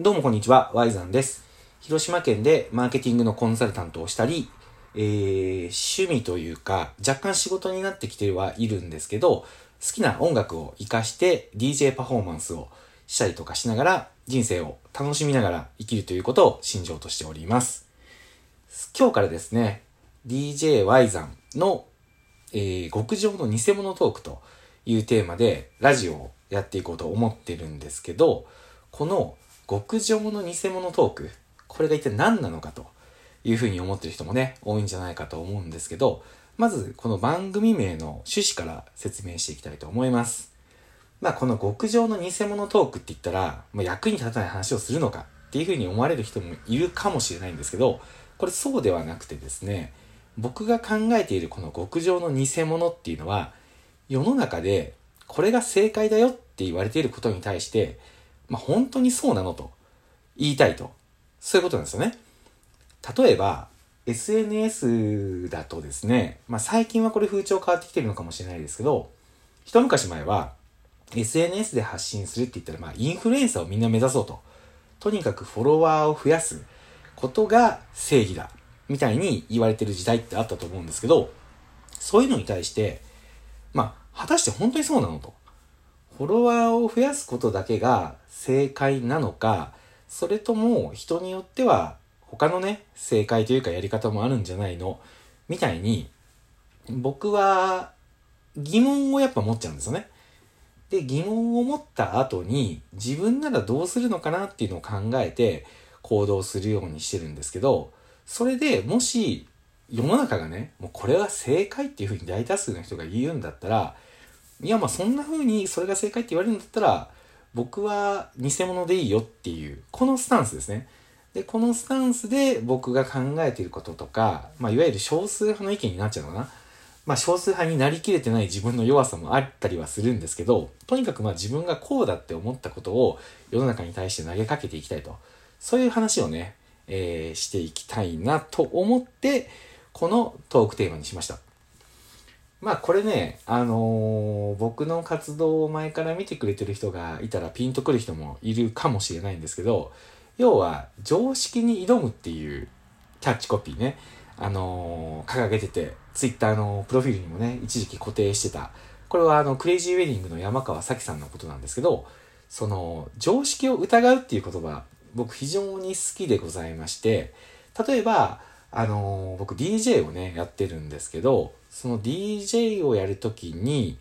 どうもこんにちは、ワイザンです。広島県でマーケティングのコンサルタントをしたり、えー、趣味というか、若干仕事になってきてはいるんですけど、好きな音楽を活かして DJ パフォーマンスをしたりとかしながら、人生を楽しみながら生きるということを信条としております。今日からですね、DJ ワイザンの、えー、極上の偽物トークというテーマでラジオをやっていこうと思ってるんですけど、この極上の偽物トーク、これが一体何なのかというふうに思ってる人もね、多いんじゃないかと思うんですけど、まずこの番組名の趣旨から説明していきたいと思います。まあこの極上の偽物トークって言ったら、まあ、役に立たない話をするのかっていうふうに思われる人もいるかもしれないんですけど、これそうではなくてですね、僕が考えているこの極上の偽物っていうのは、世の中でこれが正解だよって言われていることに対して、まあ、本当にそうなのと言いたいと。そういうことなんですよね。例えば、SNS だとですね、まあ、最近はこれ風潮変わってきてるのかもしれないですけど、一昔前は SNS で発信するって言ったら、まあ、インフルエンサーをみんな目指そうと。とにかくフォロワーを増やすことが正義だ。みたいに言われてる時代ってあったと思うんですけど、そういうのに対して、まあ、果たして本当にそうなのと。フォロワーを増やすことだけが正解なのか、それとも人によっては他のね、正解というかやり方もあるんじゃないのみたいに、僕は疑問をやっぱ持っちゃうんですよね。で、疑問を持った後に自分ならどうするのかなっていうのを考えて行動するようにしてるんですけど、それでもし世の中がね、もうこれは正解っていうふうに大多数の人が言うんだったら、いやまあそんな風にそれが正解って言われるんだったら、僕は偽物でいいよっていう、このスタンスですね。で、このスタンスで僕が考えてることとか、まあいわゆる少数派の意見になっちゃうのかな。まあ少数派になりきれてない自分の弱さもあったりはするんですけど、とにかくまあ自分がこうだって思ったことを世の中に対して投げかけていきたいと。そういう話をね、えー、していきたいなと思って、このトークテーマにしました。まあこれね、あのー僕の活動を前から見てくれてる人がいたらピンとくる人もいるかもしれないんですけど、要は常識に挑むっていうキャッチコピーね、あのー掲げてて、ツイッターのプロフィールにもね、一時期固定してた。これはあの、クレイジーウェディングの山川咲さんのことなんですけど、その、常識を疑うっていう言葉、僕非常に好きでございまして、例えば、あのー僕 DJ をね、やってるんですけど、その DJ をやるときに、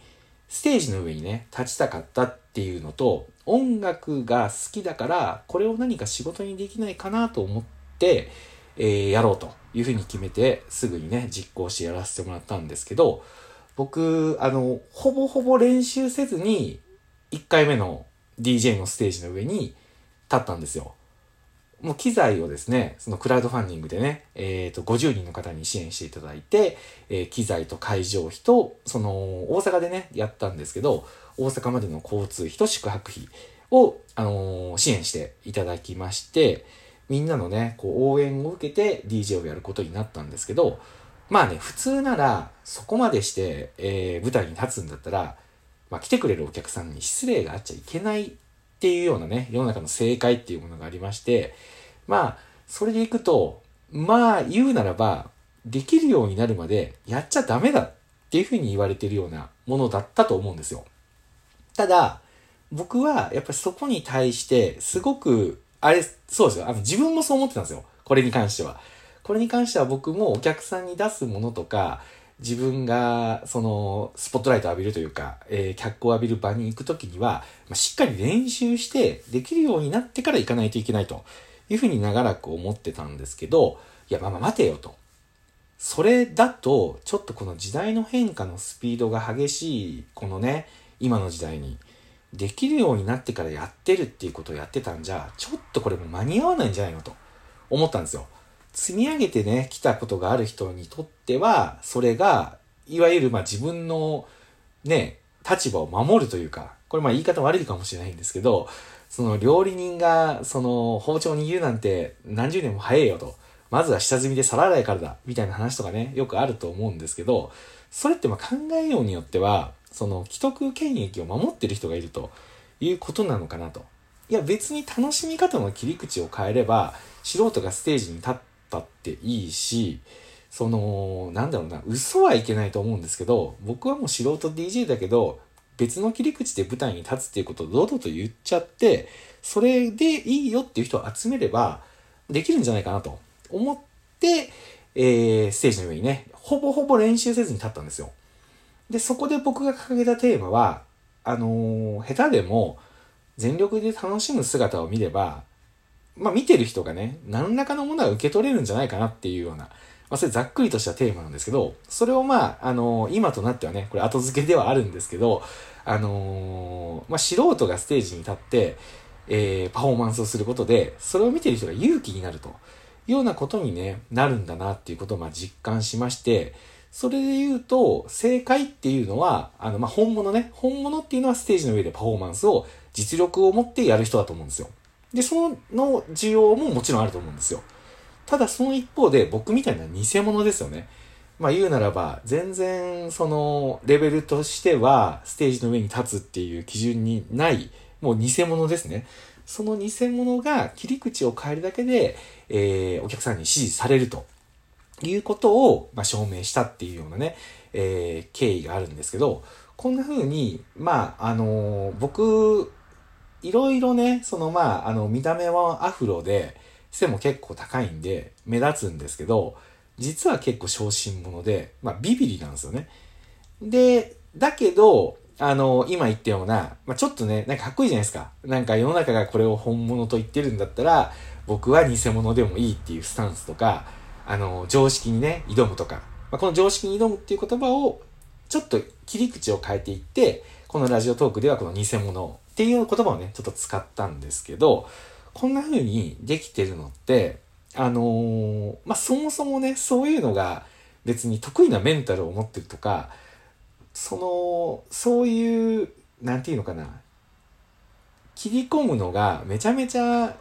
ステージの上にね、立ちたかったっていうのと、音楽が好きだから、これを何か仕事にできないかなと思って、えーやろうというふうに決めて、すぐにね、実行してやらせてもらったんですけど、僕、あの、ほぼほぼ練習せずに、1回目の DJ のステージの上に立ったんですよ。もう機材をですね、そのクラウドファンディングでね、えっ、と、50人の方に支援していただいて、えー機材と会場費と、その、大阪でね、やったんですけど、大阪までの交通費と宿泊費を、あのー支援していただきまして、みんなのね、こう、応援を受けて DJ をやることになったんですけど、まあね、普通なら、そこまでして、えー舞台に立つんだったら、まあ、来てくれるお客さんに失礼があっちゃいけないっていうようなね、世の中の正解っていうものがありまして、まあ、それでいくと、まあ、言うならば、できるようになるまでやっちゃダメだっていうふうに言われてるようなものだったと思うんですよ。ただ、僕はやっぱりそこに対して、すごく、あれ、そうですよ。あの、自分もそう思ってたんですよ。これに関しては。これに関しては僕もお客さんに出すものとか、自分が、その、スポットライトを浴びるというか、えー脚光を浴びる場に行くときには、まあ、しっかり練習して、できるようになってから行かないといけないというふうに長らく思ってたんですけど、いや、まあまあ待てよと。それだと、ちょっとこの時代の変化のスピードが激しい、このね、今の時代に、できるようになってからやってるっていうことをやってたんじゃ、ちょっとこれも間に合わないんじゃないのと思ったんですよ。積み上げてね、来たことがある人にとっては、それが、いわゆるまあ自分のね、立場を守るというか、これまあ言い方悪いかもしれないんですけど、その料理人がその包丁握るなんて何十年も早いよと。まずは下積みで皿洗いからだ。みたいな話とかね、よくあると思うんですけど、それってまあ考えようによっては、その既得権益を守ってる人がいるということなのかなと。いや別に楽しみ方の切り口を変えれば、素人がステージに立っったっていいし、その、なんだろうな、嘘はいけないと思うんですけど、僕はもう素人 DJ だけど、別の切り口で舞台に立つっていうことを堂々と言っちゃって、それでいいよっていう人を集めれば、できるんじゃないかなと思って、えー、ステージの上にね、ほぼほぼ練習せずに立ったんですよ。で、そこで僕が掲げたテーマは、あのー、下手でも全力で楽しむ姿を見れば、まあ見てる人がね、何らかのものは受け取れるんじゃないかなっていうような、まあそれざっくりとしたテーマなんですけど、それをまあ、あのー、今となってはね、これ後付けではあるんですけど、あのー、まあ素人がステージに立って、えー、パフォーマンスをすることで、それを見てる人が勇気になるというようなことにね、なるんだなっていうことをま実感しまして、それで言うと、正解っていうのは、あの、ま、本物ね。本物っていうのはステージの上でパフォーマンスを、実力を持ってやる人だと思うんですよ。で、その需要ももちろんあると思うんですよ。ただその一方で僕みたいな偽物ですよね。まあ言うならば、全然そのレベルとしてはステージの上に立つっていう基準にない、もう偽物ですね。その偽物が切り口を変えるだけで、えー、お客さんに支持されるということを、まあ、証明したっていうようなね、えー、経緯があるんですけど、こんな風に、まあ、あのー、僕、いろいろね、そのまあ、あの、見た目はアフロで、背も結構高いんで、目立つんですけど、実は結構小心者で、まあ、ビビリなんですよね。で、だけど、あの、今言ったような、まあ、ちょっとね、なんかかっこいいじゃないですか。なんか世の中がこれを本物と言ってるんだったら、僕は偽物でもいいっていうスタンスとか、あの、常識にね、挑むとか、まあ、この常識に挑むっていう言葉を、ちょっと切り口を変えていって、このラジオトークではこの偽物っていう言葉をね、ちょっと使ったんですけど、こんな風にできてるのって、あのー、まあ、そもそもね、そういうのが別に得意なメンタルを持ってるとか、その、そういう、なんていうのかな、切り込むのがめちゃめちゃ、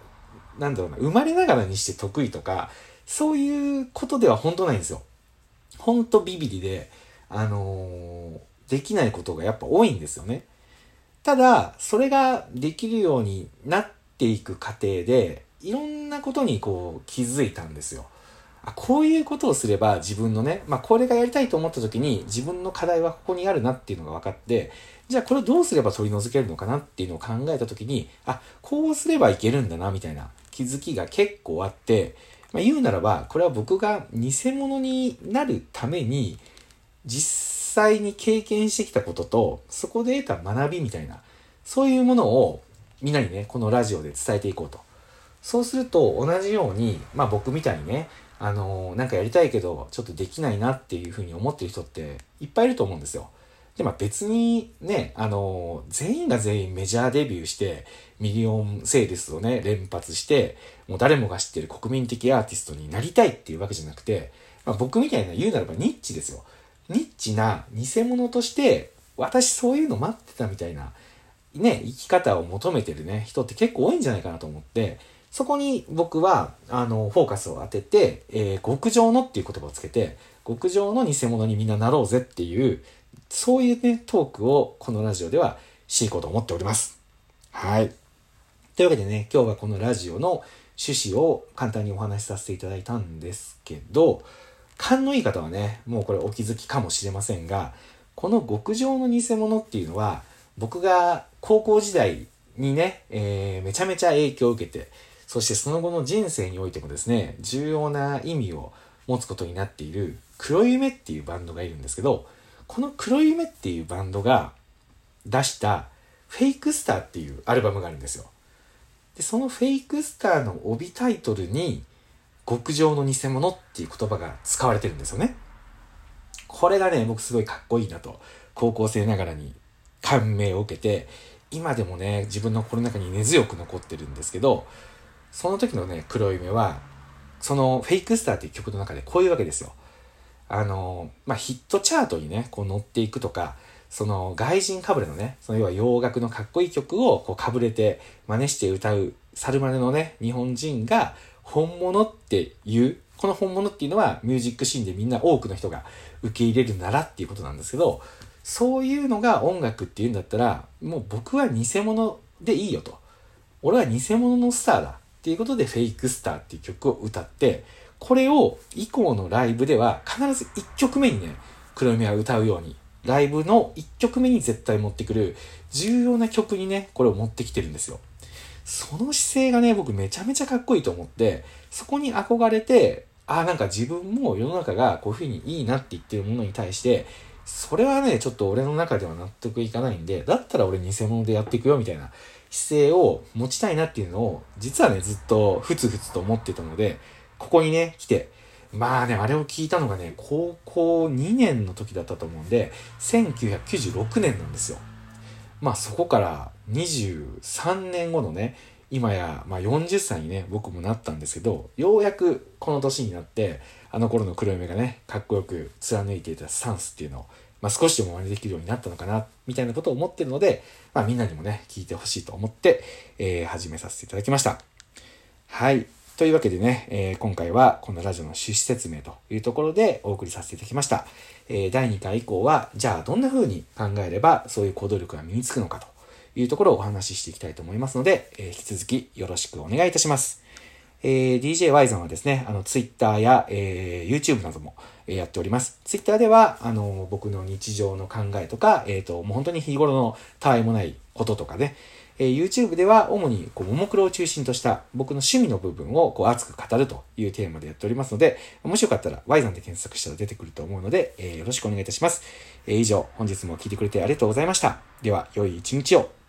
なんだろうな、生まれながらにして得意とか、そういうことでは本当ないんですよ。ほんとビビリで、あのー、できないことがやっぱ多いんですよね。ただ、それができるようになっていく過程で、いろんなことにこう気づいたんですよ。あ、こういうことをすれば自分のね、まあこれがやりたいと思った時に自分の課題はここにあるなっていうのが分かって、じゃあこれをどうすれば取り除けるのかなっていうのを考えた時に、あ、こうすればいけるんだなみたいな気づきが結構あって、まあ、言うならば、これは僕が偽物になるために、実際に経験してきたことと、そこで得た学びみたいな、そういうものをみんなにね、このラジオで伝えていこうと。そうすると、同じように、まあ僕みたいにね、あのー、なんかやりたいけど、ちょっとできないなっていうふうに思ってる人っていっぱいいると思うんですよ。で、まあ別にね、あのー、全員が全員メジャーデビューして、ミリオンセールスをね、連発して、もう誰もが知ってる国民的アーティストになりたいっていうわけじゃなくて、まあ、僕みたいな言うならばニッチですよ。ニッチな偽物として、私そういうの待ってたみたいな、ね、生き方を求めてるね、人って結構多いんじゃないかなと思って、そこに僕は、あの、フォーカスを当てて、えー、極上のっていう言葉をつけて、極上の偽物にみんななろうぜっていう、そういうね、トークをこのラジオではしていこうと思っております。はい。というわけでね、今日はこのラジオの趣旨を簡単にお話しさせていただいたんですけど、勘のいい方はね、もうこれお気づきかもしれませんが、この極上の偽物っていうのは、僕が高校時代にね、えー、めちゃめちゃ影響を受けて、そしてその後の人生においてもですね、重要な意味を持つことになっている黒夢っていうバンドがいるんですけど、この黒夢っていうバンドが出したフェイクスターっていうアルバムがあるんですよ。で、そのフェイクスターの帯タイトルに、極上の偽物っていう言葉が使われてるんですよね。これがね、僕すごいかっこいいなと、高校生ながらに感銘を受けて、今でもね、自分の心の中に根強く残ってるんですけど、その時のね、黒い目は、そのフェイクスターっていう曲の中でこういうわけですよ。あの、まあ、ヒットチャートにね、こう乗っていくとか、その外人かぶれのね、その要は洋楽のかっこいい曲をこうかぶれて真似して歌うサルマネのね、日本人が本物っていう、この本物っていうのはミュージックシーンでみんな多くの人が受け入れるならっていうことなんですけど、そういうのが音楽っていうんだったら、もう僕は偽物でいいよと。俺は偽物のスターだっていうことでフェイクスターっていう曲を歌って、これを以降のライブでは必ず1曲目にね、黒夢は歌うように、ライブの1曲目に絶対持ってくる重要な曲にね、これを持ってきてるんですよ。その姿勢がね、僕めちゃめちゃかっこいいと思って、そこに憧れて、ああ、なんか自分も世の中がこういうふうにいいなって言ってるものに対して、それはね、ちょっと俺の中では納得いかないんで、だったら俺偽物でやっていくよみたいな姿勢を持ちたいなっていうのを、実はね、ずっとふつふつと思ってたので、ここにね、来て、まあね、あれを聞いたのがね、高校2年の時だったと思うんで、1996年なんですよ。まあそこから23年後のね、今や、まあ、40歳にね、僕もなったんですけど、ようやくこの年になって、あの頃の黒夢がね、かっこよく貫いていたスタンスっていうのを、まあ、少しでも真似できるようになったのかな、みたいなことを思ってるので、まあ、みんなにもね、聞いてほしいと思って、えー、始めさせていただきました。はい。というわけでね、えー、今回はこのラジオの趣旨説明というところでお送りさせていただきました。えー、第2回以降は、じゃあどんな風に考えればそういう行動力が身につくのかというところをお話ししていきたいと思いますので、えー、引き続きよろしくお願いいたします。え、DJY さんはですね、あの、Twitter や、え、YouTube なども、え、やっております。Twitter では、あの、僕の日常の考えとか、えっ、と、もう本当に日頃のたわいもないこととかね、えー、YouTube では主にこうももクロを中心とした僕の趣味の部分をこう熱く語るというテーマでやっておりますので、もしよかったら Y さんで検索したら出てくると思うので、えー、よろしくお願いいたします。えー、以上、本日も聞いてくれてありがとうございました。では、良い一日を。